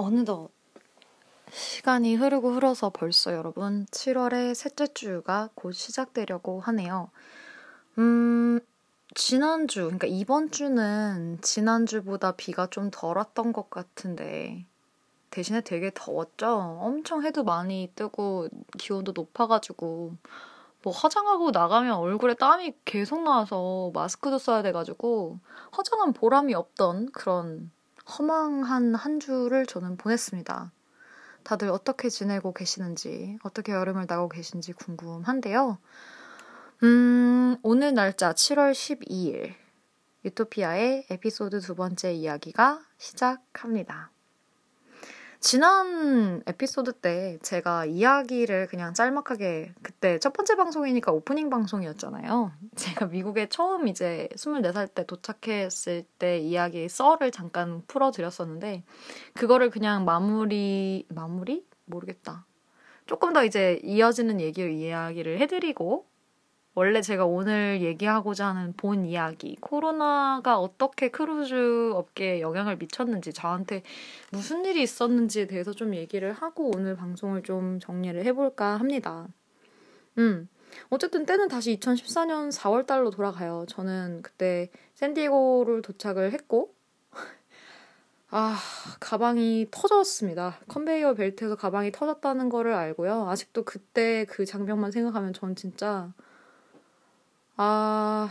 어느덧 시간이 흐르고 흘러서 벌써 여러분 7월의 셋째 주가 곧 시작되려고 하네요. 음, 지난주, 그러니까 이번 주는 지난주보다 비가 좀 덜 왔던 것 같은데 대신에 되게 더웠죠? 엄청 해도 많이 뜨고 기온도 높아가지고 뭐 화장하고 나가면 얼굴에 땀이 계속 나와서 마스크도 써야 돼가지고 화장한 보람이 없던 그런 허망한 한 주를 저는 보냈습니다. 다들 어떻게 지내고 계시는지, 어떻게 여름을 나고 계신지 궁금한데요. 음, 오늘 날짜 7월 12일. 유토피아의 에피소드 두 번째 이야기가 시작합니다. 지난 에피소드 때 제가 이야기를 그냥 짤막하게 그때 첫 번째 방송이니까 오프닝 방송이었잖아요. 제가 미국에 처음 이제 24살 때 도착했을 때 이야기 썰을 잠깐 풀어드렸었는데 그거를 그냥 마무리 마무리 모르겠다. 조금 더 이제 이어지는 얘기로 이야기를 해드리고 원래 제가 오늘 얘기하고자 하는 본 이야기, 코로나가 어떻게 크루즈 업계에 영향을 미쳤는지, 저한테 무슨 일이 있었는지에 대해서 좀 얘기를 하고 오늘 방송을 좀 정리를 해볼까 합니다. 음. 어쨌든 때는 다시 2014년 4월 달로 돌아가요. 저는 그때 샌디에고를 도착을 했고, 아, 가방이 터졌습니다. 컨베이어 벨트에서 가방이 터졌다는 거를 알고요. 아직도 그때 그 장면만 생각하면 전 진짜 아,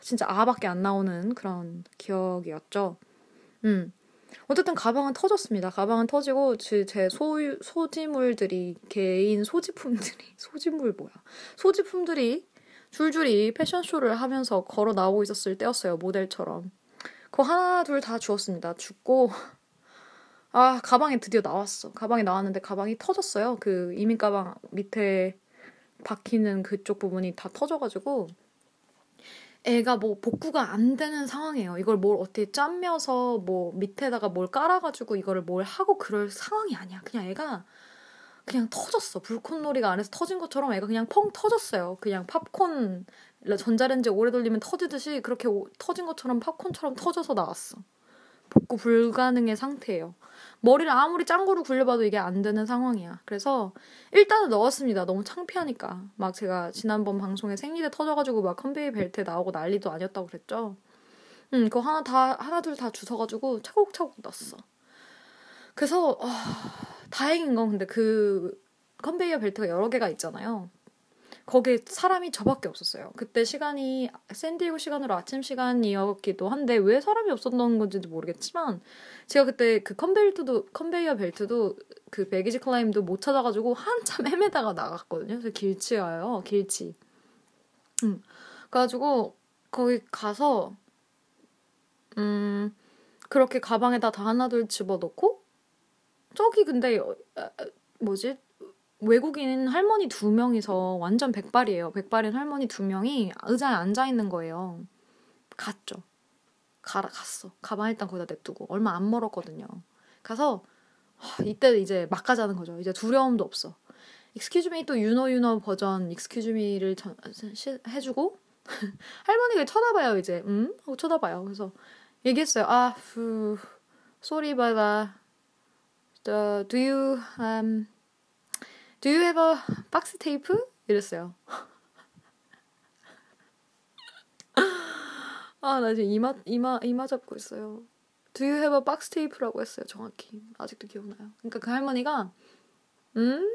진짜 아밖에 안 나오는 그런 기억이었죠. 음. 어쨌든 가방은 터졌습니다. 가방은 터지고 제 소유 소지물들이 개인 소지품들이 소지물 뭐야? 소지품들이 줄줄이 패션쇼를 하면서 걸어 나오고 있었을 때였어요. 모델처럼. 그거 하나 둘 다 주웠습니다. 죽고 아 가방이 드디어 나왔어. 가방이 나왔는데 가방이 터졌어요. 그 이민 가방 밑에 박히는 그쪽 부분이 다 터져가지고 애가 뭐 복구가 안 되는 상황이에요. 이걸 뭘 어떻게 짬며서 뭐 밑에다가 뭘 깔아가지고 이거를 뭘 하고 그럴 상황이 아니야. 그냥 애가 그냥 터졌어. 불꽃놀이가 안에서 터진 것처럼 애가 그냥 펑 터졌어요. 그냥 팝콘 전자레인지 오래 돌리면 터지듯이 그렇게 터진 것처럼 팝콘처럼 터져서 나왔어. 복구 불가능의 상태예요. 머리를 아무리 짱구로 굴려봐도 이게 안 되는 상황이야. 그래서 일단은 넣었습니다. 너무 창피하니까. 막 제가 지난번 방송에 생리대 터져가지고 막 컨베이 벨트에 나오고 난리도 아니었다고 그랬죠. 음, 그거 하나 다, 하나 둘 다 주워가지고 차곡차곡 넣었어. 그래서, 아, 다행인 건 근데 그 컨베이어 벨트가 여러 개가 있잖아요. 거기에 사람이 저밖에 없었어요. 그때 시간이 샌디에고 시간으로 아침 시간이었기도 한데 왜 사람이 없었던 건지도 모르겠지만 제가 그때 그 컨베이트도 컨베이어 벨트도 그 baggage claim도 못 찾아가지고 한참 헤매다가 나갔거든요. 그래서 길치예요. 길치. 음. 그래가지고 거기 가서 음 그렇게 가방에다 다 하나둘 집어넣고 저기 근데 어, 아, 뭐지 외국인 할머니 두 명이서 완전 백발이에요. 백발인 할머니 두 명이 의자에 앉아 있는 거예요. 갔죠. 가라 갔어. 가방 일단 거기다 냅두고 얼마 안 멀었거든요. 가서 하, 이때 이제 막 가자는 거죠. 이제 두려움도 없어. excuse me 또 you know you know 버전 excuse me를 해주고 할머니가 쳐다봐요 이제 음 하고 쳐다봐요. 그래서 얘기했어요. 아, 후, sorry but uh, do you um Do you have a box tape? 이랬어요. 아, 나 지금 이마, 이마, 이마 잡고 있어요. Do you have a box tape라고 했어요, 정확히. 아직도 기억나요. 그러니까 그 할머니가, 음,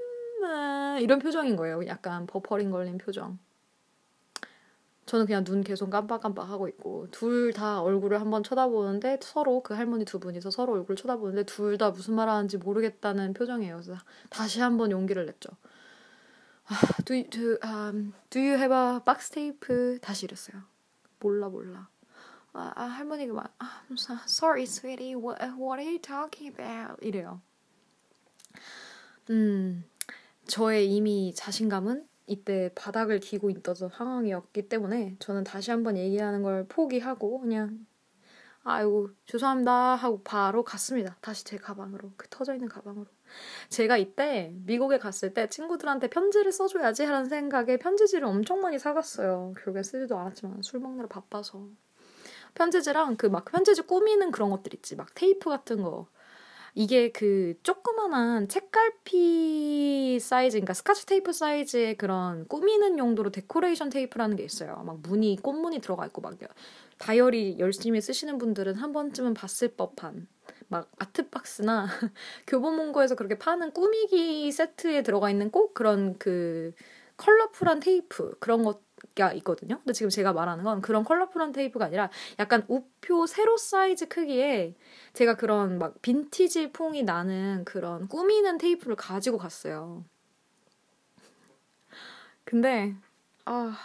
아, 이런 표정인 거예요. 약간 버퍼링 걸린 표정. 저는 그냥 눈 계속 깜빡깜빡 하고 있고 둘 다 얼굴을 한번 쳐다보는데 서로 그 할머니 두 분이서 서로 얼굴 쳐다보는데 둘 다 무슨 말 하는지 모르겠다는 표정이에요. 그래서 다시 한번 용기를 냈죠. 아, do, you, do, um, do you have a box tape? 다시 이랬어요. 몰라 몰라. 아, 아 할머니가 막 아, sorry sweetie what, what are you talking about? 이래요. 음 저의 이미 자신감은 이때 바닥을 기고 있던 상황이었기 때문에 저는 다시 한번 얘기하는 걸 포기하고 그냥 아이고 죄송합니다 하고 바로 갔습니다. 다시 제 가방으로 그 터져 있는 가방으로. 제가 이때 미국에 갔을 때 친구들한테 편지를 써줘야지 하는 생각에 편지지를 엄청 많이 사갔어요. 결국에 쓰지도 않았지만 술 먹느라 바빠서 편지지랑 그 막 편지지 꾸미는 그런 것들 있지 막 테이프 같은 거 이게 그 조그만한 책갈피 사이즈, 그러니까 스카치 테이프 사이즈의 그런 꾸미는 용도로 데코레이션 테이프라는 게 있어요. 막 무늬, 꽃무늬 들어가 있고 막 다이어리 열심히 쓰시는 분들은 한 번쯤은 봤을 법한 막 아트박스나 교보문고에서 그렇게 파는 꾸미기 세트에 들어가 있는 꼭 그런 그 컬러풀한 테이프 그런 것 가 있거든요. 근데 지금 제가 말하는 건 그런 컬러풀한 테이프가 아니라 약간 우표 세로 사이즈 크기에 제가 그런 막 빈티지 풍이 나는 그런 꾸미는 테이프를 가지고 갔어요. 근데 아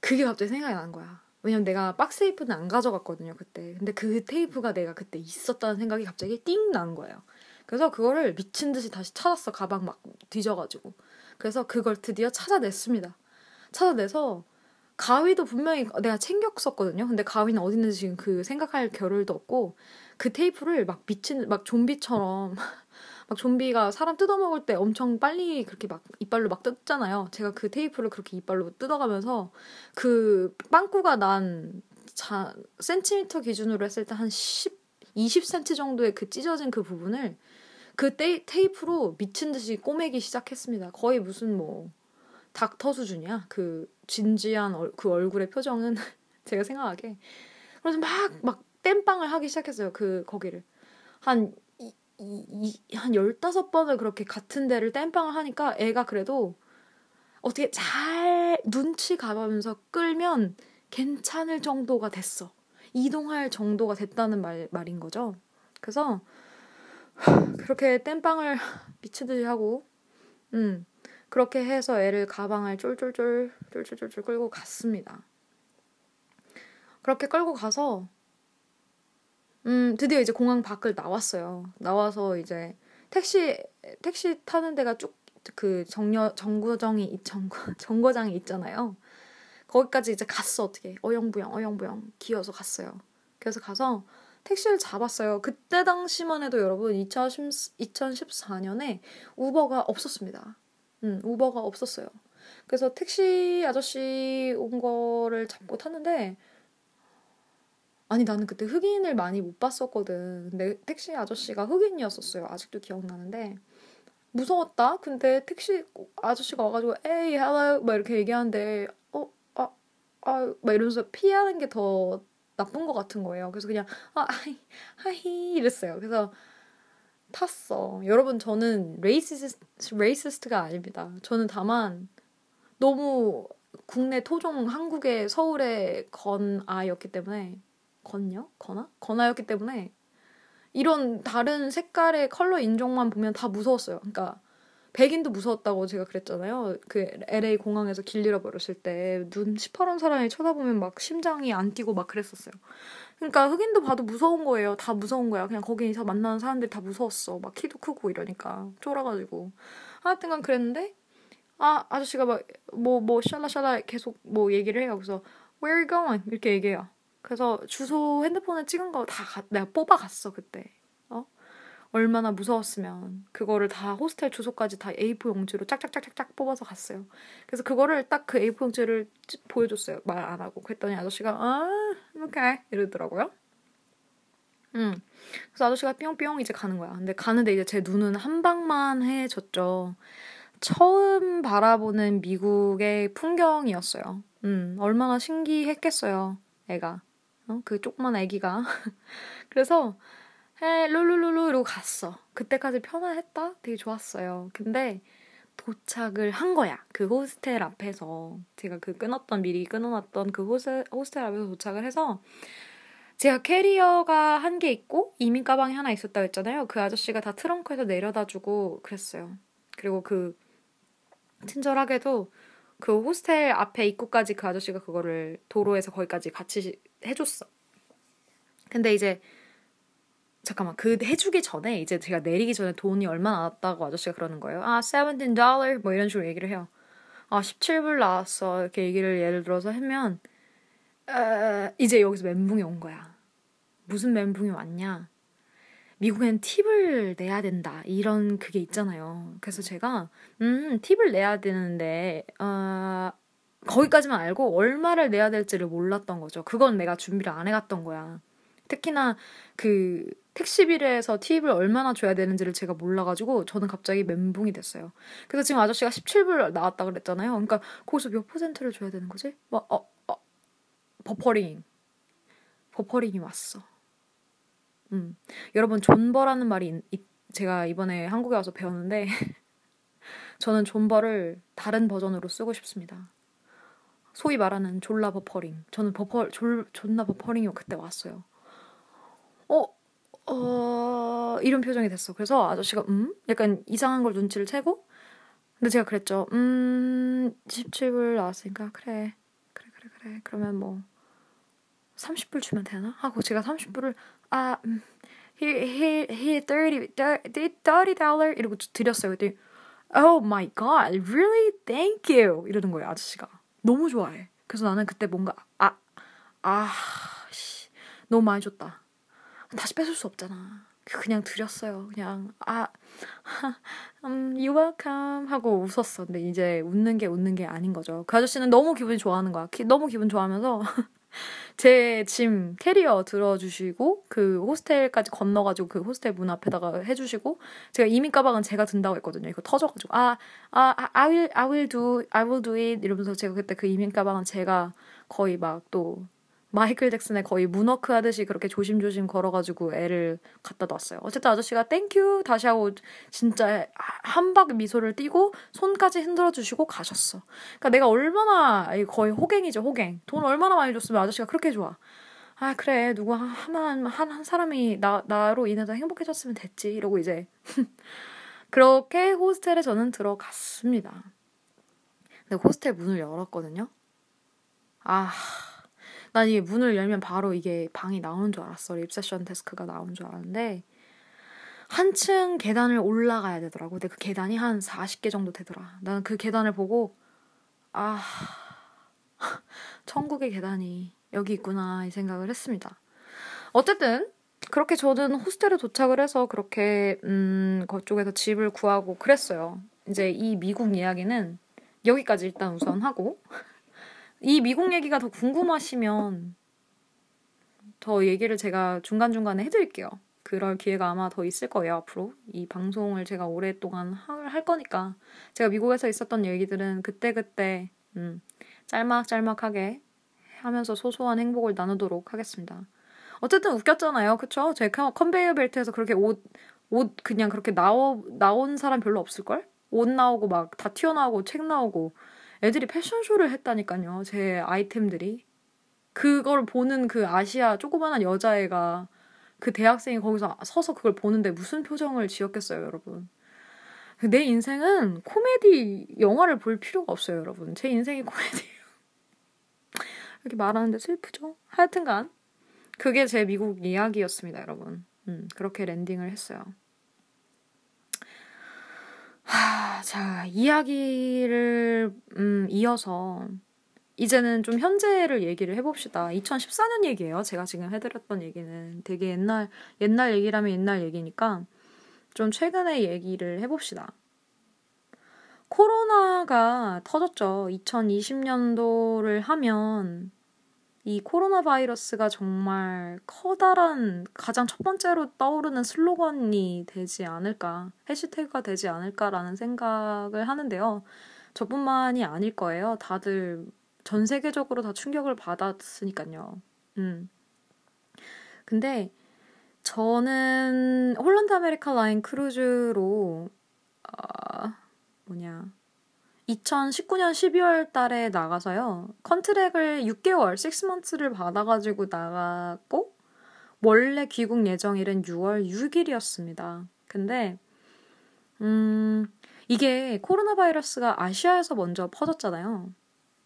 그게 갑자기 생각이 난 거야. 왜냐면 내가 박스 테이프는 안 가져갔거든요 그때. 근데 그 테이프가 내가 그때 있었다는 생각이 갑자기 띵 나는 거예요. 그래서 그거를 미친 듯이 다시 찾았어 가방 막 뒤져가지고. 그래서 그걸 드디어 찾아냈습니다. 찾아내서 가위도 분명히 내가 챙겼었거든요. 근데 가위는 어디 있는지 지금 그 생각할 겨를도 없고 그 테이프를 막 미친 막 좀비처럼 막 좀비가 사람 뜯어먹을 때 엄청 빨리 그렇게 막 이빨로 막 뜯잖아요. 제가 그 테이프를 그렇게 이빨로 뜯어가면서 그 빵꾸가 난 자, 센티미터 기준으로 했을 때 한 10, 20cm 정도의 그 찢어진 그 부분을 그 테, 테이프로 미친 듯이 꼬매기 시작했습니다. 거의 무슨 뭐 닥터 수준이야. 그 진지한 얼, 그 얼굴의 표정은 제가 생각하게 그래서 막 막 땜빵을 하기 시작했어요. 그 거기를 한 이, 이, 한 15번을 그렇게 같은 데를 땜빵을 하니까 애가 그래도 어떻게 잘 눈치 가면서 끌면 괜찮을 정도가 됐어. 이동할 정도가 됐다는 말, 말인 거죠. 그래서 그렇게 땜빵을 미치듯이 하고, 음, 그렇게 해서 애를 가방을 쫄쫄쫄, 쫄쫄쫄쫄 끌고 갔습니다. 그렇게 끌고 가서 음, 드디어 이제 공항 밖을 나왔어요. 나와서 이제 택시 택시 타는 데가 쭉 그 정려 정거장이 정거 정거장이 있잖아요. 거기까지 이제 갔어 어떻게 어영부영 어영부영 기어서 갔어요. 그래서 가서 택시를 잡았어요. 그때 당시만 해도 여러분 2010, 2014년에 우버가 없었습니다. 음, 우버가 없었어요. 그래서 택시 아저씨 온 거를 잡고 탔는데 아니 나는 그때 흑인을 많이 못 봤었거든. 근데 택시 아저씨가 흑인이었었어요. 아직도 기억나는데 무서웠다. 근데 택시 아저씨가 와가지고 에이 hello 막 이렇게 얘기하는데 어아아막 이러면서 피하는 게 더 나쁜 것 같은 거예요. 그래서 그냥 아 하이 hi 이랬어요. 그래서 탔어. 여러분 저는 racist racist가 아닙니다. 저는 다만 너무 국내 토종 한국의 서울의 건아였기 때문에 건녀? 건아? 건아였기 때문에 이런 다른 색깔의 컬러 인종만 보면 다 무서웠어요. 그러니까 백인도 무서웠다고 제가 그랬잖아요. 그 LA 공항에서 길 잃어버렸을 때 눈 시퍼런 사람이 쳐다보면 막 심장이 안 뛰고 막 그랬었어요. 그러니까 흑인도 봐도 무서운 거예요. 다 무서운 거야. 그냥 거기서 만나는 사람들이 다 무서웠어. 막 키도 크고 이러니까 쫄아가지고 하여튼간 그랬는데 아 아저씨가 막 뭐뭐 뭐 샬라샬라 계속 뭐 얘기를 해요. 그래서 Where are you going? 이렇게 얘기해요. 그래서 주소 핸드폰에 찍은 거 다 내가 뽑아갔어 그때. 어? 얼마나 무서웠으면 그거를 다 호스텔 주소까지 다 A4 용지로 짝짝짝짝짝 뽑아서 갔어요. 그래서 그거를 딱 그 A4 용지를 보여줬어요. 말 안 하고. 그랬더니 아저씨가 아 오케이 이러더라고요. 음. 그래서 아저씨가 뿅뿅 이제 가는 거야. 근데 가는데 이제 제 눈은 한 방만 해졌죠. 처음 바라보는 미국의 풍경이었어요. 음, 얼마나 신기했겠어요, 애가. 어? 그 조그만 아기가. 그래서 해 룰루루루 이러고 갔어. 그때까지 편안했다? 되게 좋았어요. 근데 도착을 한 거야. 그 호스텔 앞에서 제가 그 끊었던 미리 끊어놨던 그 호스, 호스텔 앞에서 도착을 해서 제가 캐리어가 한 개 있고 이민 가방이 하나 있었다고 했잖아요. 그 아저씨가 다 트렁크에서 내려다주고 그랬어요. 그리고 그 친절하게도 그 호스텔 앞에 입구까지 그 아저씨가 그거를 도로에서 거기까지 같이 해줬어. 근데 이제 잠깐만 그 해주기 전에 이제 제가 내리기 전에 돈이 얼마 나왔다고 아저씨가 그러는 거예요. 아, 17달러 뭐 이런 식으로 얘기를 해요. 아, 17불 나왔어. 이렇게 얘기를 예를 들어서 하면 어, 이제 여기서 멘붕이 온 거야. 무슨 멘붕이 왔냐? 미국엔 팁을 내야 된다. 이런 그게 있잖아요. 그래서 제가 음, 팁을 내야 되는데 어, 거기까지만 알고 얼마를 내야 될지를 몰랐던 거죠. 그건 내가 준비를 안 해갔던 거야. 특히나 그 택시비에서 팁을 얼마나 줘야 되는지를 제가 몰라가지고 저는 갑자기 멘붕이 됐어요. 그래서 지금 아저씨가 17불 나왔다 그랬잖아요. 그러니까 거기서 몇 퍼센트를 줘야 되는 거지? 막, 어, 어, 버퍼링. 버퍼링이 왔어. 음. 여러분, 존버라는 말이 이, 제가 이번에 한국에 와서 배웠는데, 저는 존버를 다른 버전으로 쓰고 싶습니다. 소위 말하는 졸라 버퍼링. 저는 버퍼, 졸, 존나 버퍼링이 그때 왔어요. 어, 어, 이런 표정이 됐어. 그래서 아저씨가, 음? 약간 이상한 걸 눈치를 채고, 근데 제가 그랬죠. 음, 17불 나왔으니까, 그래. 그래, 그래, 그래. 그러면 뭐, 30불 주면 되나? 하고 제가 30불을, 아, 음, here, here, here, 30, 30 달러? 이러고 드렸어요. 그랬더니, oh my god, really? Thank you. 이러는 거예요, 아저씨가. 너무 좋아해. 그래서 나는 그때 뭔가, 아, 아, 씨, 너무 많이 줬다. 다시 뺏을 수 없잖아. 그냥 드렸어요. 그냥 아, 음, you welcome 하고 웃었어. 근데 이제 웃는 게 웃는 게 아닌 거죠. 그 아저씨는 너무 기분이 좋아하는 거야. 기, 너무 기분 좋아하면서 제 짐 캐리어 들어주시고 그 호스텔까지 건너가지고 그 호스텔 문 앞에다가 해주시고 제가 이민 가방은 제가 든다고 했거든요. 이거 터져가지고 아, 아, 아 I will, I will do, I will do it 이러면서 제가 그때 그 이민 가방은 제가 거의 막 또 마이클 잭슨의 거의 문워크 하듯이 그렇게 조심조심 걸어가지고 애를 갖다 놨어요. 어쨌든 아저씨가 thank you 다시 하고 진짜 한박 미소를 띠고 손까지 흔들어 주시고 가셨어. 그러니까 내가 얼마나 거의 호갱이죠 호갱. 돈 얼마나 많이 줬으면 아저씨가 그렇게 좋아. 아 그래 누구 한한 한, 한 사람이 나 나로 인해서 행복해졌으면 됐지 이러고 이제 그렇게 호스텔에 저는 들어갔습니다. 근데 호스텔 문을 열었거든요. 아 난 이게 문을 열면 바로 이게 방이 나오는 줄 알았어. 립세션 데스크가 나오는 줄 알았는데 한층 계단을 올라가야 되더라고. 근데 그 계단이 한 40개 정도 되더라. 나는 그 계단을 보고 아 천국의 계단이 여기 있구나 이 생각을 했습니다. 어쨌든 그렇게 저는 호스텔에 도착을 해서 그렇게 음 그쪽에서 집을 구하고 그랬어요. 이제 이 미국 이야기는 여기까지 일단 우선 하고 이 미국 얘기가 더 궁금하시면 더 얘기를 제가 중간중간에 해드릴게요. 그럴 기회가 아마 더 있을 거예요, 앞으로. 이 방송을 제가 오랫동안 할 거니까. 제가 미국에서 있었던 얘기들은 그때그때, 음, 짤막짤막하게 하면서 소소한 행복을 나누도록 하겠습니다. 어쨌든 웃겼잖아요. 그쵸? 제 컨베이어 벨트에서 그렇게 옷, 옷 그냥 그렇게 나오, 나온 사람 별로 없을걸? 옷 나오고 막 다 튀어나오고 책 나오고 애들이 패션쇼를 했다니까요. 제 아이템들이. 그걸 보는 그 아시아 조그만한 여자애가 그 대학생이 거기서 서서 그걸 보는데 무슨 표정을 지었겠어요, 여러분. 내 인생은 코미디 영화를 볼 필요가 없어요, 여러분. 제 인생이 코미디예요. 이렇게 말하는데 슬프죠? 하여튼간 그게 제 미국 이야기였습니다, 여러분. 음, 그렇게 랜딩을 했어요. 하, 자, 이야기를, 음, 이어서, 이제는 좀 현재를 얘기를 해봅시다. 2014년 얘기예요. 제가 지금 해드렸던 얘기는 되게 옛날, 옛날 얘기라면 옛날 얘기니까 좀 최근의 얘기를 해봅시다. 코로나가 터졌죠. 2020년도를 하면 이 코로나 바이러스가 정말 커다란 가장 첫 번째로 떠오르는 슬로건이 되지 않을까, 해시태그가 되지 않을까라는 생각을 하는데요. 저뿐만이 아닐 거예요. 다들 전 세계적으로 다 충격을 받았으니까요. 음. 근데 저는 홀란드 아메리카 라인 크루즈로 어, 뭐냐 2019년 12월 달에 나가서요. contract을 6개월, 6months를 받아가지고 나갔고, 원래 귀국 예정일은 6월 6일이었습니다. 근데, 음, 이게 코로나 바이러스가 아시아에서 먼저 퍼졌잖아요.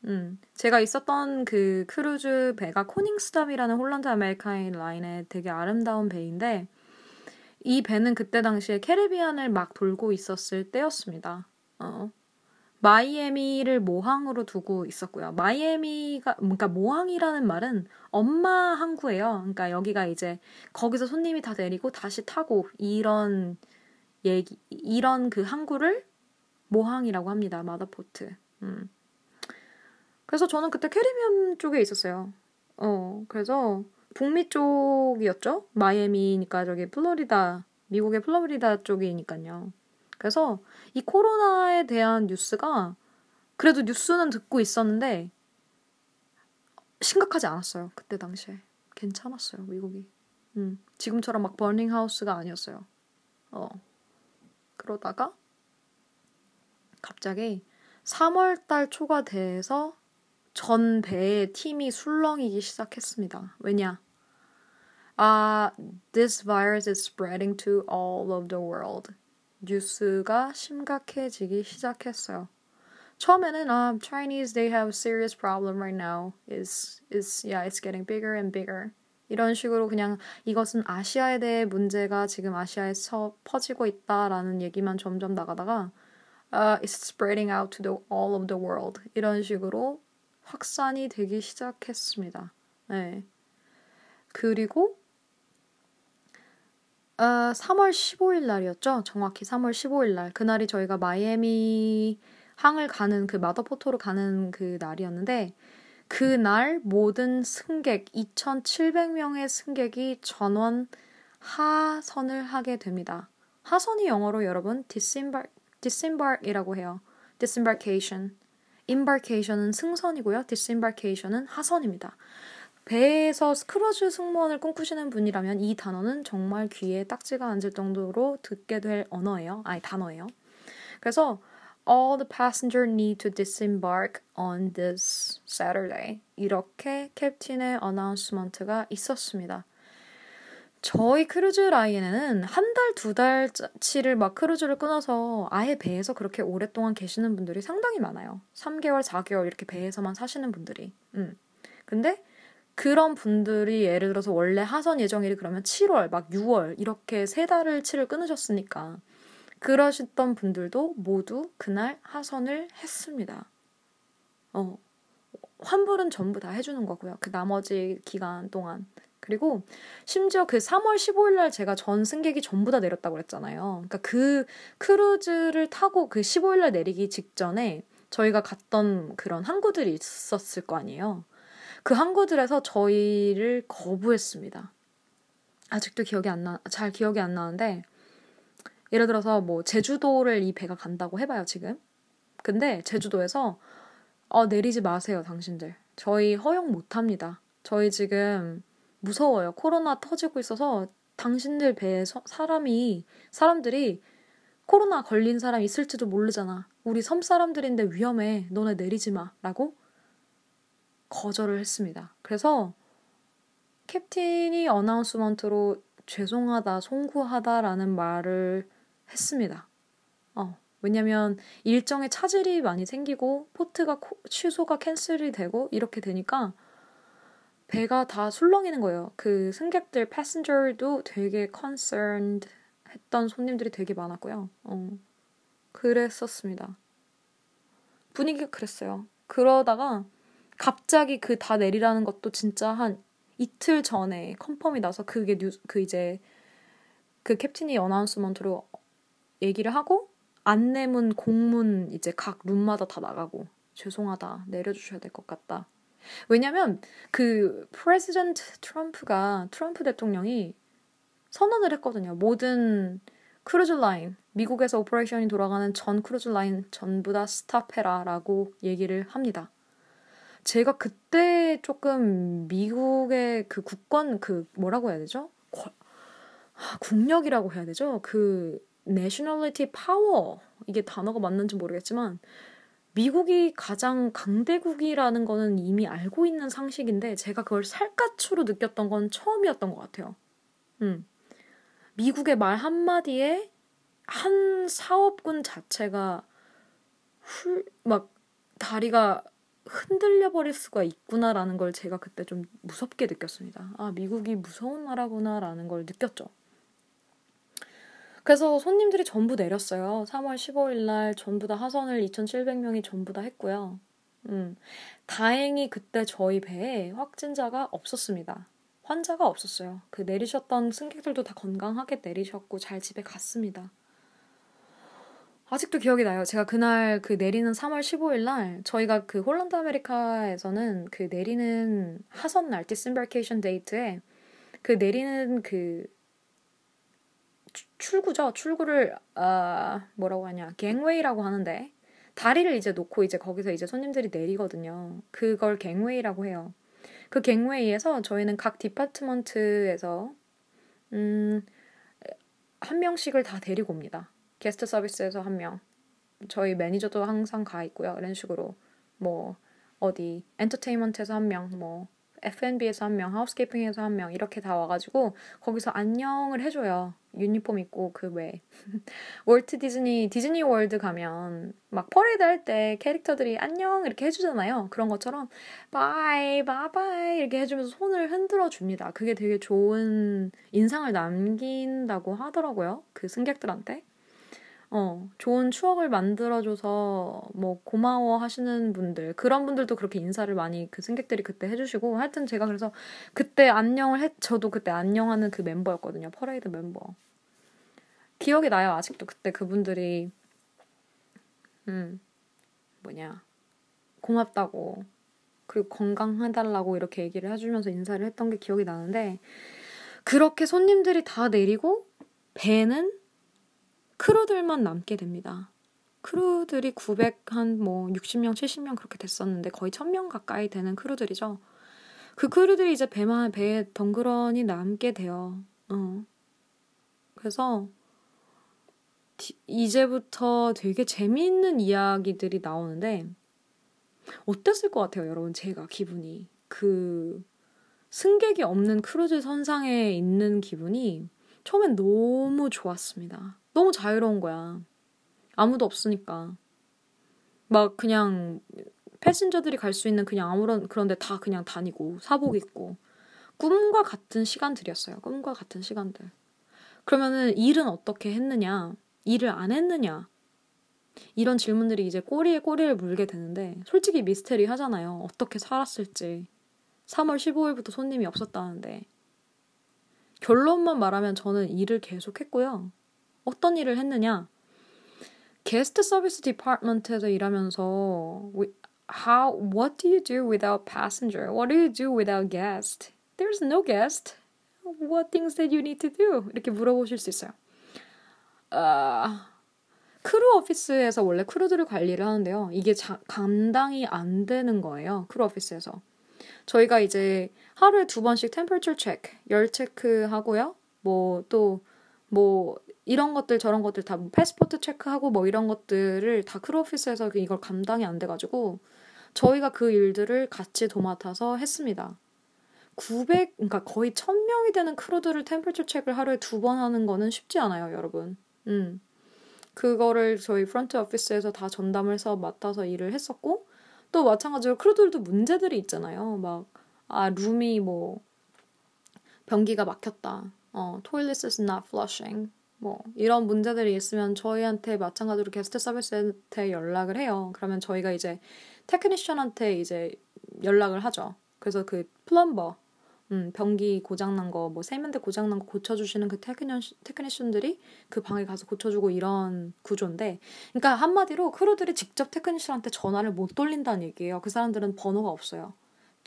음, 제가 있었던 그 크루즈 배가 코닝스담이라는 홀란드 아메리카인 라인의 되게 아름다운 배인데, 이 배는 그때 당시에 캐리비안을 막 돌고 있었을 때였습니다. 어, 마이애미를 모항으로 두고 있었고요. 마이애미가 그러니까 모항이라는 말은 엄마 항구예요. 그러니까 여기가 이제 거기서 손님이 다 내리고 다시 타고 이런 얘기 이런 그 항구를 모항이라고 합니다. mother port. 음. 그래서 저는 그때 캐리비안 쪽에 있었어요. 어, 그래서 북미 쪽이었죠. 마이애미니까 저기 플로리다, 미국의 플로리다 쪽이니까요. 그래서 이 코로나에 대한 뉴스가 그래도 뉴스는 듣고 있었는데 심각하지 않았어요. 그때 당시에. 괜찮았어요, 미국이. 음, 지금처럼 막 버닝 하우스가 아니었어요. 어. 그러다가 갑자기 3월 달 초가 돼서 전 배의 팀이 술렁이기 시작했습니다. 왜냐? 아, uh, this virus is spreading to all of the world. 뉴스가 심각해지기 시작했어요. 처음에는 아, Chinese they have a serious problem right now. is is yeah, it's getting bigger and bigger. 이런 식으로 그냥 이것은 아시아에 대해 문제가 지금 아시아에서 퍼지고 있다라는 얘기만 점점 나가다가 uh, it's spreading out to the, all of the world 이런 식으로 확산이 되기 시작했습니다. 네. 그리고 어, 3월 15일 날이었죠. 정확히 3월 15일 날. 그날이 저희가 마이애미 항을 가는 그 mother port로 가는 그 날이었는데 그날 모든 승객 2,700명의 승객이 전원 하선을 하게 됩니다. 하선이 영어로 여러분 disembark, disembark이라고 해요. disembarkation. embarkation은 승선이고요. disembarkation은 하선입니다. 배에서 크루즈 승무원을 꿈꾸시는 분이라면 이 단어는 정말 귀에 딱지가 앉을 정도로 듣게 될 언어예요. 아니 단어예요. 그래서 all the passengers need to disembark on this Saturday. 이렇게 캡틴의 announcement가 있었습니다. 저희 크루즈 라인에는 한 달, 두 달치를 막 크루즈를 끊어서 아예 배에서 그렇게 오랫동안 계시는 분들이 상당히 많아요. 3개월, 4개월 이렇게 배에서만 사시는 분들이. 음. 근데 그런 분들이 예를 들어서 원래 하선 예정일이 그러면 7월, 막 6월 이렇게 세 달을 치를 끊으셨으니까 그러셨던 분들도 모두 그날 하선을 했습니다. 어, 환불은 전부 다 해주는 거고요. 그 나머지 기간 동안. 그리고 심지어 그 3월 15일 날 제가 전 승객이 전부 다 내렸다고 그랬잖아요. 그러니까 그 크루즈를 타고 그 15일 날 내리기 직전에 저희가 갔던 그런 항구들이 있었을 거 아니에요. 그 항구들에서 저희를 거부했습니다. 아직도 기억이 안 나, 잘 기억이 안 나는데, 예를 들어서 뭐 제주도를 이 배가 간다고 해봐요, 지금. 근데 제주도에서 어, 내리지 마세요, 당신들. 저희 허용 못 합니다. 저희 지금 무서워요. 코로나 터지고 있어서 당신들 배에 서, 사람이, 사람들이 코로나 걸린 사람 있을지도 모르잖아. 우리 섬 사람들인데 위험해. 너네 내리지 마. 라고 거절을 했습니다. 그래서 캡틴이 announcement로 죄송하다, 송구하다라는 말을 했습니다. 어, 왜냐면 일정에 차질이 많이 생기고 port가 코, 취소가 cancel이 되고 이렇게 되니까 배가 다 술렁이는 거예요. 그 승객들 passenger도 되게 concerned 했던 손님들이 되게 많았고요. 어, 그랬었습니다. 분위기가 그랬어요. 그러다가 갑자기 그 다 내리라는 것도 진짜 한 이틀 전에 confirm이 나서 그게 뉴스 그 이제 그 캡틴이 announcement로 얘기를 하고 안내문, 공문 이제 각 룸마다 다 나가고 죄송하다 내려주셔야 될 것 같다. 왜냐면 그 President 트럼프가 트럼프 대통령이 선언을 했거든요. 모든 크루즈 라인 미국에서 operation이 돌아가는 전 크루즈 라인 전부 다 stop해라라고 얘기를 합니다. 제가 그때 조금 미국의 그 국권 그 뭐라고 해야 되죠? 국력이라고 해야 되죠? 그 nationality power 이게 단어가 맞는지 모르겠지만 미국이 가장 강대국이라는 거는 이미 알고 있는 상식인데 제가 그걸 살갗으로 느꼈던 건 처음이었던 것 같아요. 음. 미국의 말 한마디에 한 사업군 자체가 훌, 막 다리가 흔들려 버릴 수가 있구나라는 걸 제가 그때 좀 무섭게 느꼈습니다. 아, 미국이 무서운 나라구나라는 걸 느꼈죠. 그래서 손님들이 전부 내렸어요. 3월 15일 날 전부 다 하선을 2,700명이 전부 다 했고요. 음, 다행히 그때 저희 배에 확진자가 없었습니다. 환자가 없었어요. 그 내리셨던 승객들도 다 건강하게 내리셨고 잘 집에 갔습니다. 아직도 기억이 나요. 제가 그날 그 내리는 3월 15일 날 저희가 그 Holland America에서는 그 내리는 하선 날 disembarkation date에 그 내리는 그 출구죠. 출구를 아 뭐라고 하냐 gangway라고 하는데 다리를 이제 놓고 이제 거기서 이제 손님들이 내리거든요. 그걸 gangway라고 해요. 그 gangway에서 저희는 각 department에서 음, 한 명씩을 다 데리고 옵니다. guest service에서 한 명. 저희 매니저도 항상 가 있고요. 이런 식으로 뭐 어디 엔터테인먼트에서 한 명, 뭐 F&B에서 한 명, housekeeping에서 한 명 이렇게 다 와가지고 거기서 안녕을 해줘요. 유니폼 입고 그왜 월트 디즈니 디즈니 월드 가면 막 퍼레이드 할 때 캐릭터들이 안녕 이렇게 해주잖아요. 그런 것처럼 bye bye-bye 이렇게 해주면서 손을 흔들어 줍니다. 그게 되게 좋은 인상을 남긴다고 하더라고요. 그 승객들한테. 어, 좋은 추억을 만들어줘서 뭐 고마워 하시는 분들, 그런 분들도 그렇게 인사를 많이 그 승객들이 그때 해주시고, 하여튼 제가 그래서 그때 안녕을 했, 저도 그때 안녕하는 그 멤버였거든요. 퍼레이드 멤버. 기억이 나요, 아직도 그때 그분들이, 음, 뭐냐, 고맙다고, 그리고 건강해달라고 이렇게 얘기를 해주면서 인사를 했던 게 기억이 나는데, 그렇게 손님들이 다 내리고, 배는 crew들만 남게 됩니다. crew들이 900, 한뭐 60명, 70명 그렇게 됐었는데 거의 1000명 가까이 되는 crew들이죠. 그 crew들이 이제 배만, 배에 덩그러니 남게 돼요. 어. 그래서 이제부터 되게 재미있는 이야기들이 나오는데 어땠을 것 같아요, 여러분? 제가 기분이. 그 승객이 없는 크루즈 선상에 있는 기분이 처음엔 너무 좋았습니다. 너무 자유로운 거야. 아무도 없으니까. 막 그냥 passenger들이 갈 수 있는 그냥 아무런 그런데 다 그냥 다니고 사복 입고 꿈과 같은 시간들이었어요. 꿈과 같은 시간들. 그러면은 일은 어떻게 했느냐? 일을 안 했느냐? 이런 질문들이 이제 꼬리에 꼬리를 물게 되는데 솔직히 미스테리 하잖아요. 어떻게 살았을지. 3월 15일부터 손님이 없었다는데 결론만 말하면 저는 일을 계속했고요. 어떤 일을 했느냐? 게스트 서비스 디파트먼트에서 일하면서 how what do you do without passenger? What do you do without guest? There's no guest. What things that you need to do? 이렇게 물어보실 수 있어요. Uh, crew office에서 원래 crew들을 관리를 하는데요. 이게 자, 감당이 안 되는 거예요. crew office에서. 저희가 이제 하루에 두 번씩 temperature check, 열 체크 하고요. 뭐 또뭐 뭐 이런 것들 저런 것들 다 passport check하고 뭐 이런 것들을 다 crew office에서 이걸 감당이 안 돼가지고 저희가 그 일들을 같이 도맡아서 했습니다. 900, 그러니까 거의 1000명이 되는 크루들을 템플처 체크를 하루에 두 번 하는 거는 쉽지 않아요, 여러분. 음. 그거를 저희 프런트 오피스에서 다 전담을 해서 맡아서 일을 했었고, 또 마찬가지로 크루들도 문제들이 있잖아요. 막, 아, 룸이 뭐, 변기가 막혔다. 어, toilet is not flushing. 뭐 이런 문제들이 있으면 저희한테 마찬가지로 게스트 서비스한테 연락을 해요. 그러면 저희가 이제 technician한테 이제 연락을 하죠. 그래서 그 plumber, 음, 변기 고장난 거, 뭐 세면대 고장난 거 고쳐주시는 그 technician, technician들이 그 방에 가서 고쳐주고 이런 구조인데, 그러니까 한마디로 crew들이 직접 technician한테 전화를 못 돌린다는 얘기예요. 그 사람들은 번호가 없어요.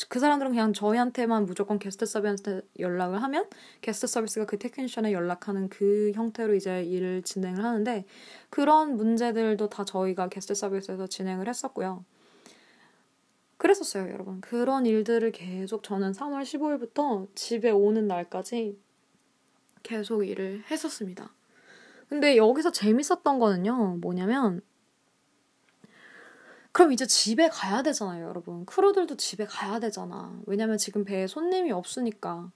그 사람들은 그냥 저희한테만 무조건 guest service한테 연락을 하면 guest service가 그 technician에 연락하는 그 형태로 이제 일을 진행을 하는데 그런 문제들도 다 저희가 게스트 서비스에서 진행을 했었고요. 그랬었어요, 여러분. 그런 일들을 계속 저는 3월 15일부터 집에 오는 날까지 계속 일을 했었습니다. 근데 여기서 재밌었던 거는요, 뭐냐면 그럼 이제 집에 가야 되잖아요, 여러분. 크루들도 집에 가야 되잖아. 왜냐면 지금 배에 손님이 없으니까.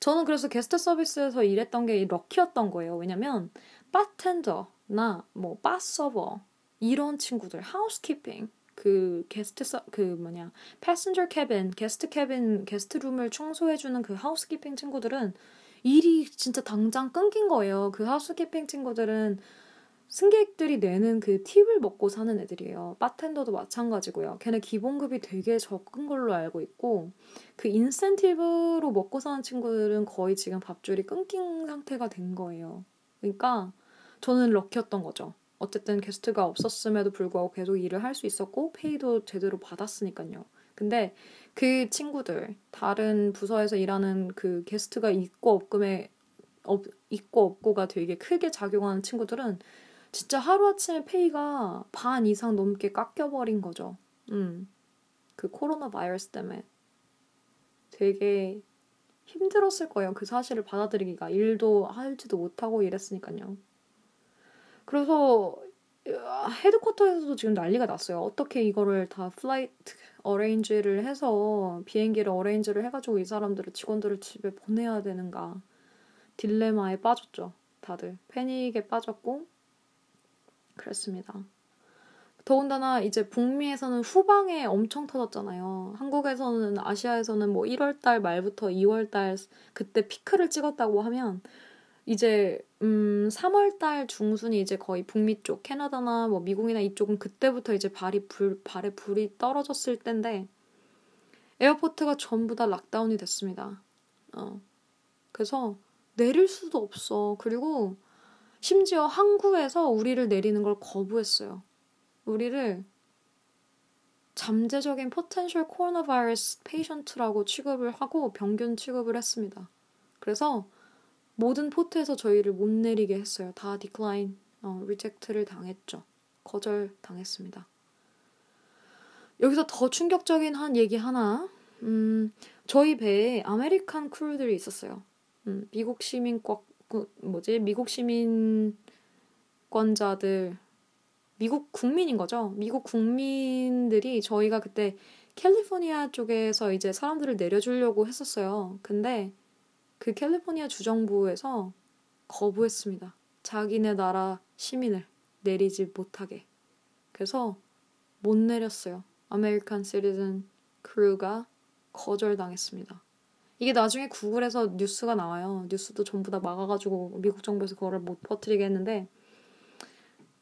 저는 그래서 게스트 서비스에서 일했던 게 럭키였던 거예요. 왜냐면 바텐더나 뭐 bar server 이런 친구들 housekeeping 그 guest ser, 그 뭐냐 passenger cabin guest cabin guest room을 청소해주는 그 housekeeping 친구들은 일이 진짜 당장 끊긴 거예요. 그 housekeeping 친구들은 승객들이 내는 그 팁을 먹고 사는 애들이에요. 바텐더도 마찬가지고요. 걔네 기본급이 되게 적은 걸로 알고 있고 그 인센티브로 먹고 사는 친구들은 거의 지금 밥줄이 끊긴 상태가 된 거예요. 그러니까 저는 럭키였던 거죠. 어쨌든 게스트가 없었음에도 불구하고 계속 일을 할 수 있었고 페이도 제대로 받았으니까요. 근데 그 친구들 다른 부서에서 일하는 그 게스트가 있고 없음에 없, 있고 없고가 되게 크게 작용하는 친구들은 진짜 하루아침에 페이가 반 이상 넘게 깎여버린 거죠. 음. 그 코로나 바이러스 때문에 되게 힘들었을 거예요. 그 사실을 받아들이기가 일도 할지도 못하고 이랬으니까요. 그래서 headquarter에서도 지금 난리가 났어요. 어떻게 이거를 다 flight arrange를 해서 비행기를 arrange를 해가지고 이 사람들을 직원들을 집에 보내야 되는가 딜레마에 빠졌죠. 다들 패닉에 빠졌고 그랬습니다. 더군다나 이제 북미에서는 후반에 엄청 터졌잖아요. 한국에서는 아시아에서는 뭐 1월 달 말부터 2월 달 그때 피크를 찍었다고 하면 이제 음 3월 달 중순이 이제 거의 북미 쪽 캐나다나 뭐 미국이나 이쪽은 그때부터 이제 발이 불 발에 불이 떨어졌을 때인데 airport가 전부 다 lockdown이 됐습니다. 어 그래서 내릴 수도 없어. 그리고 심지어 항구에서 우리를 내리는 걸 거부했어요. 우리를 잠재적인 potential 코로나 바이러스 patient라고 취급을 하고 병균 취급을 했습니다. 그래서 모든 port에서 저희를 못 내리게 했어요. 다 decline, 어, reject를 당했죠. 거절 당했습니다. 여기서 더 충격적인 한 얘기 하나. 음, 저희 배에 American crew들이 있었어요. 음, 미국 시민권, 그, 뭐지? 미국 시민권자들 미국 국민인 거죠. 미국 국민들이 저희가 그때 캘리포니아 쪽에서 이제 사람들을 내려주려고 했었어요. 근데 그 캘리포니아 주정부에서 거부했습니다. 자기네 나라 시민을 내리지 못하게. 그래서 못 내렸어요. American citizen crew가 거절당했습니다. 이게 나중에 구글에서 뉴스가 나와요. 뉴스도 전부 다 막아가지고 미국 정부에서 그거를 못 퍼뜨리게 했는데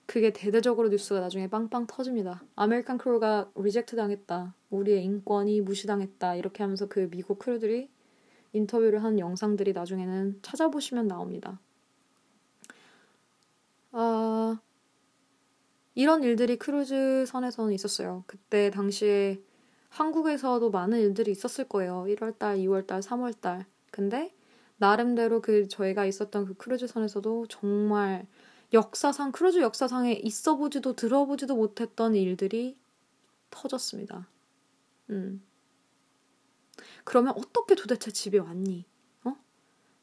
그게 대대적으로 뉴스가 나중에 빵빵 터집니다. American crew가 reject 당했다. 우리의 인권이 무시당했다. 이렇게 하면서 그 미국 crew들이 인터뷰를 한 영상들이 나중에는 찾아보시면 나옵니다. 아, 이런 일들이 크루즈 선에서는 있었어요. 그때 당시에 한국에서도 많은 일들이 있었을 거예요. 1월달, 2월달, 3월달. 근데 나름대로 그 저희가 있었던 그 크루즈 선에서도 정말 역사상 크루즈 역사상에 있어 보지도 들어보지도 못했던 일들이 터졌습니다. 음. 그러면 어떻게 도대체 집에 왔니? 어?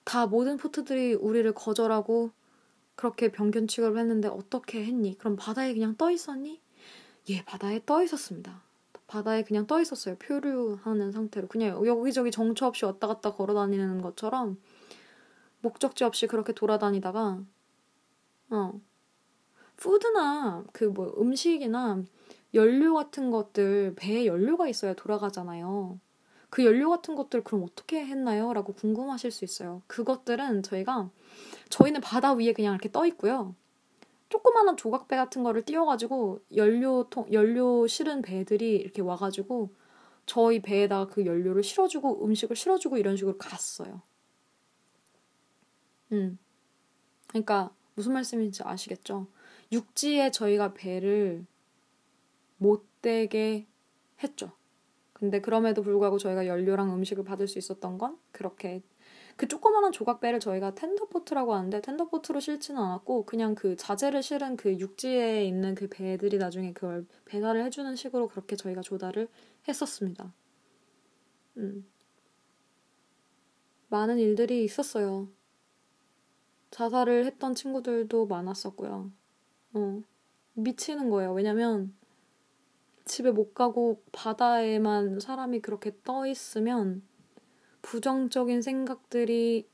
다 모든 port들이 우리를 거절하고 그렇게 병균 취급을 했는데 어떻게 했니? 그럼 바다에 그냥 떠 있었니? 예, 바다에 떠 있었습니다. 바다에 그냥 떠 있었어요. 표류하는 상태로. 그냥 여기저기 정처 없이 왔다 갔다 걸어 다니는 것처럼 목적지 없이 그렇게 돌아다니다가 어. 푸드나 그 뭐 음식이나 연료 같은 것들 배에 연료가 있어야 돌아가잖아요. 그 연료 같은 것들 그럼 어떻게 했나요? 라고 궁금하실 수 있어요. 그것들은 저희가 저희는 바다 위에 그냥 이렇게 떠 있고요. 조그마한 조각배 같은 거를 띄워가지고 연료통 연료 실은 배들이 이렇게 와가지고 저희 배에다 그 연료를 실어주고 음식을 실어주고 이런 식으로 갔어요. 음. 그러니까 무슨 말씀인지 아시겠죠? 육지에 저희가 배를 못 대게 했죠. 근데 그럼에도 불구하고 저희가 연료랑 음식을 받을 수 있었던 건 그렇게 그 조그마한 조각배를 저희가 텐더포트라고 하는데 텐더포트로 실지는 않았고 그냥 그 자재를 실은 그 육지에 있는 그 배들이 나중에 그걸 배달을 해주는 식으로 그렇게 저희가 조달을 했었습니다. 음. 많은 일들이 있었어요. 자살을 했던 친구들도 많았었고요. 어, 미치는 거예요. 왜냐면 집에 못 가고 바다에만 사람이 그렇게 떠 있으면 부정적인 생각들이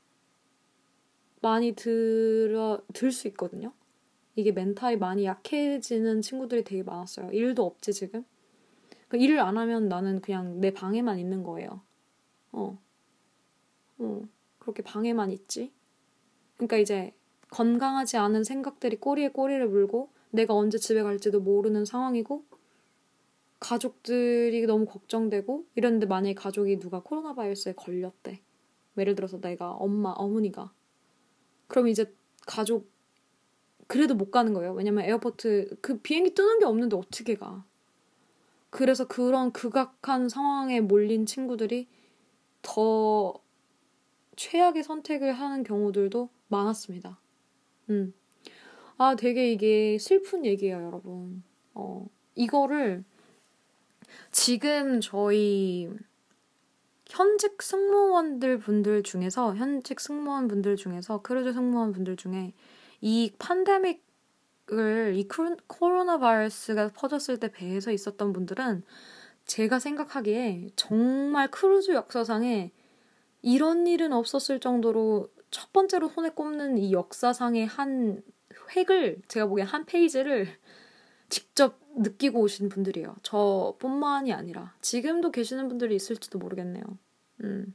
많이 들어, 들 수 있거든요. 이게 멘탈이 많이 약해지는 친구들이 되게 많았어요. 일도 없지, 지금. 그 일을 안 하면 나는 그냥 내 방에만 있는 거예요. 어. 어. 그렇게 방에만 있지. 그러니까 이제 건강하지 않은 생각들이 꼬리에 꼬리를 물고 내가 언제 집에 갈지도 모르는 상황이고 가족들이 너무 걱정되고 이랬는데 만약에 가족이 누가 코로나 바이러스에 걸렸대. 예를 들어서 내가 엄마, 어머니가. 그럼 이제 가족 그래도 못 가는 거예요. 왜냐면 airport 그 비행기 뜨는 게 없는데 어떻게 가? 그래서 그런 극악한 상황에 몰린 친구들이 더 최악의 선택을 하는 경우들도 많았습니다. 음. 아, 되게 이게 슬픈 얘기예요, 여러분. 어, 이거를 지금 저희 현직 승무원들 분들 중에서 현직 승무원 분들 중에서 크루즈 승무원 분들 중에 이 팬데믹을 이 코로나 바이러스가 퍼졌을 때 배에서 있었던 분들은 제가 생각하기에 정말 크루즈 역사상에 이런 일은 없었을 정도로 첫 번째로 손에 꼽는 이 역사상의 한 획을 제가 보기엔 한 페이지를 직접 느끼고 오신 분들이에요. 저뿐만이 아니라 지금도 계시는 분들이 있을지도 모르겠네요. 음.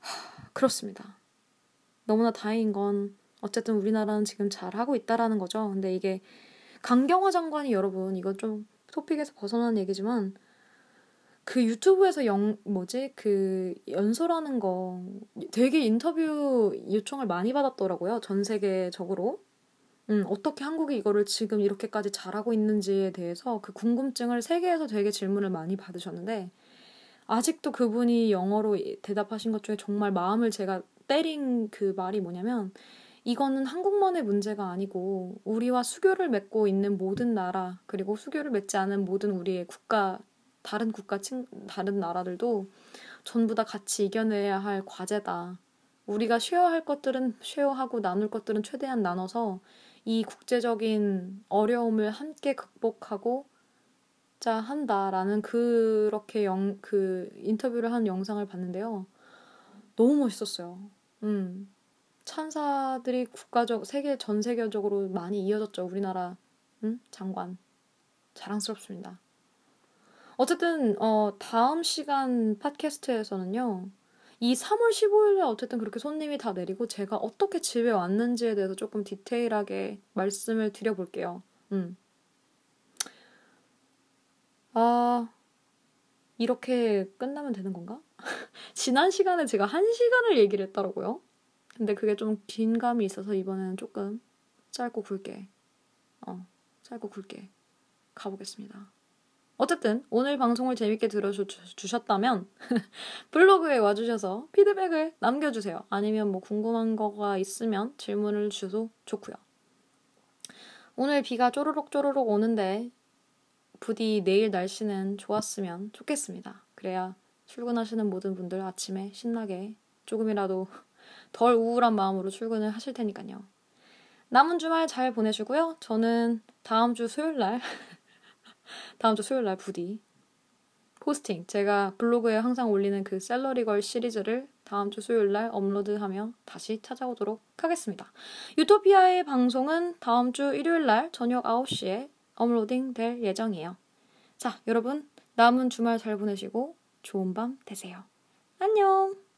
하, 그렇습니다. 너무나 다행인 건 어쨌든 우리나라는 지금 잘 하고 있다라는 거죠. 근데 이게 강경화 장관이 여러분 이건 좀 토픽에서 벗어난 얘기지만 그 유튜브에서 영 뭐지 그 연설하는 거 되게 인터뷰 요청을 많이 받았더라고요 전 세계적으로 음, 어떻게 한국이 이거를 지금 이렇게까지 잘하고 있는지에 대해서 그 궁금증을 세계에서 되게 질문을 많이 받으셨는데 아직도 그분이 영어로 대답하신 것 중에 정말 마음을 제가 때린 그 말이 뭐냐면 이거는 한국만의 문제가 아니고 우리와 수교를 맺고 있는 모든 나라 그리고 수교를 맺지 않은 모든 우리의 국가 다른 국가 친 다른 나라들도 전부 다 같이 이겨내야 할 과제다. 우리가 쉐어할 것들은 쉐어하고 나눌 것들은 최대한 나눠서 이 국제적인 어려움을 함께 극복하고 자 한다라는 그렇게 영, 그 인터뷰를 한 영상을 봤는데요. 너무 멋있었어요. 음. 찬사들이 국가적 세계 전 세계적으로 많이 이어졌죠. 우리나라 음? 장관 자랑스럽습니다. 어쨌든 어, 다음 시간 팟캐스트에서는요. 이 3월 15일에 어쨌든 그렇게 손님이 다 내리고 제가 어떻게 집에 왔는지에 대해서 조금 디테일하게 말씀을 드려볼게요. 음. 아, 이렇게 끝나면 되는 건가? 지난 시간에 제가 한 시간을 얘기를 했더라고요. 근데 그게 좀 긴 감이 있어서 이번에는 조금 짧고 굵게, 어, 짧고 굵게 가보겠습니다. 어쨌든 오늘 방송을 재밌게 들어주셨다면 블로그에 와주셔서 피드백을 남겨주세요. 아니면 뭐 궁금한 거가 있으면 질문을 주셔도 좋고요. 오늘 비가 쪼르륵 쪼르륵 오는데 부디 내일 날씨는 좋았으면 좋겠습니다. 그래야 출근하시는 모든 분들 아침에 신나게 조금이라도 덜 우울한 마음으로 출근을 하실 테니까요. 남은 주말 잘 보내시고요. 저는 다음 주 수요일 날 다음 주 수요일 날 부디 포스팅 제가 블로그에 항상 올리는 그 셀러리걸 시리즈를 다음 주 수요일 날 업로드하며 다시 찾아오도록 하겠습니다. 유토피아의 방송은 다음 주 일요일 날 저녁 9시에 업로딩 될 예정이에요. 자, 여러분 남은 주말 잘 보내시고 좋은 밤 되세요. 안녕!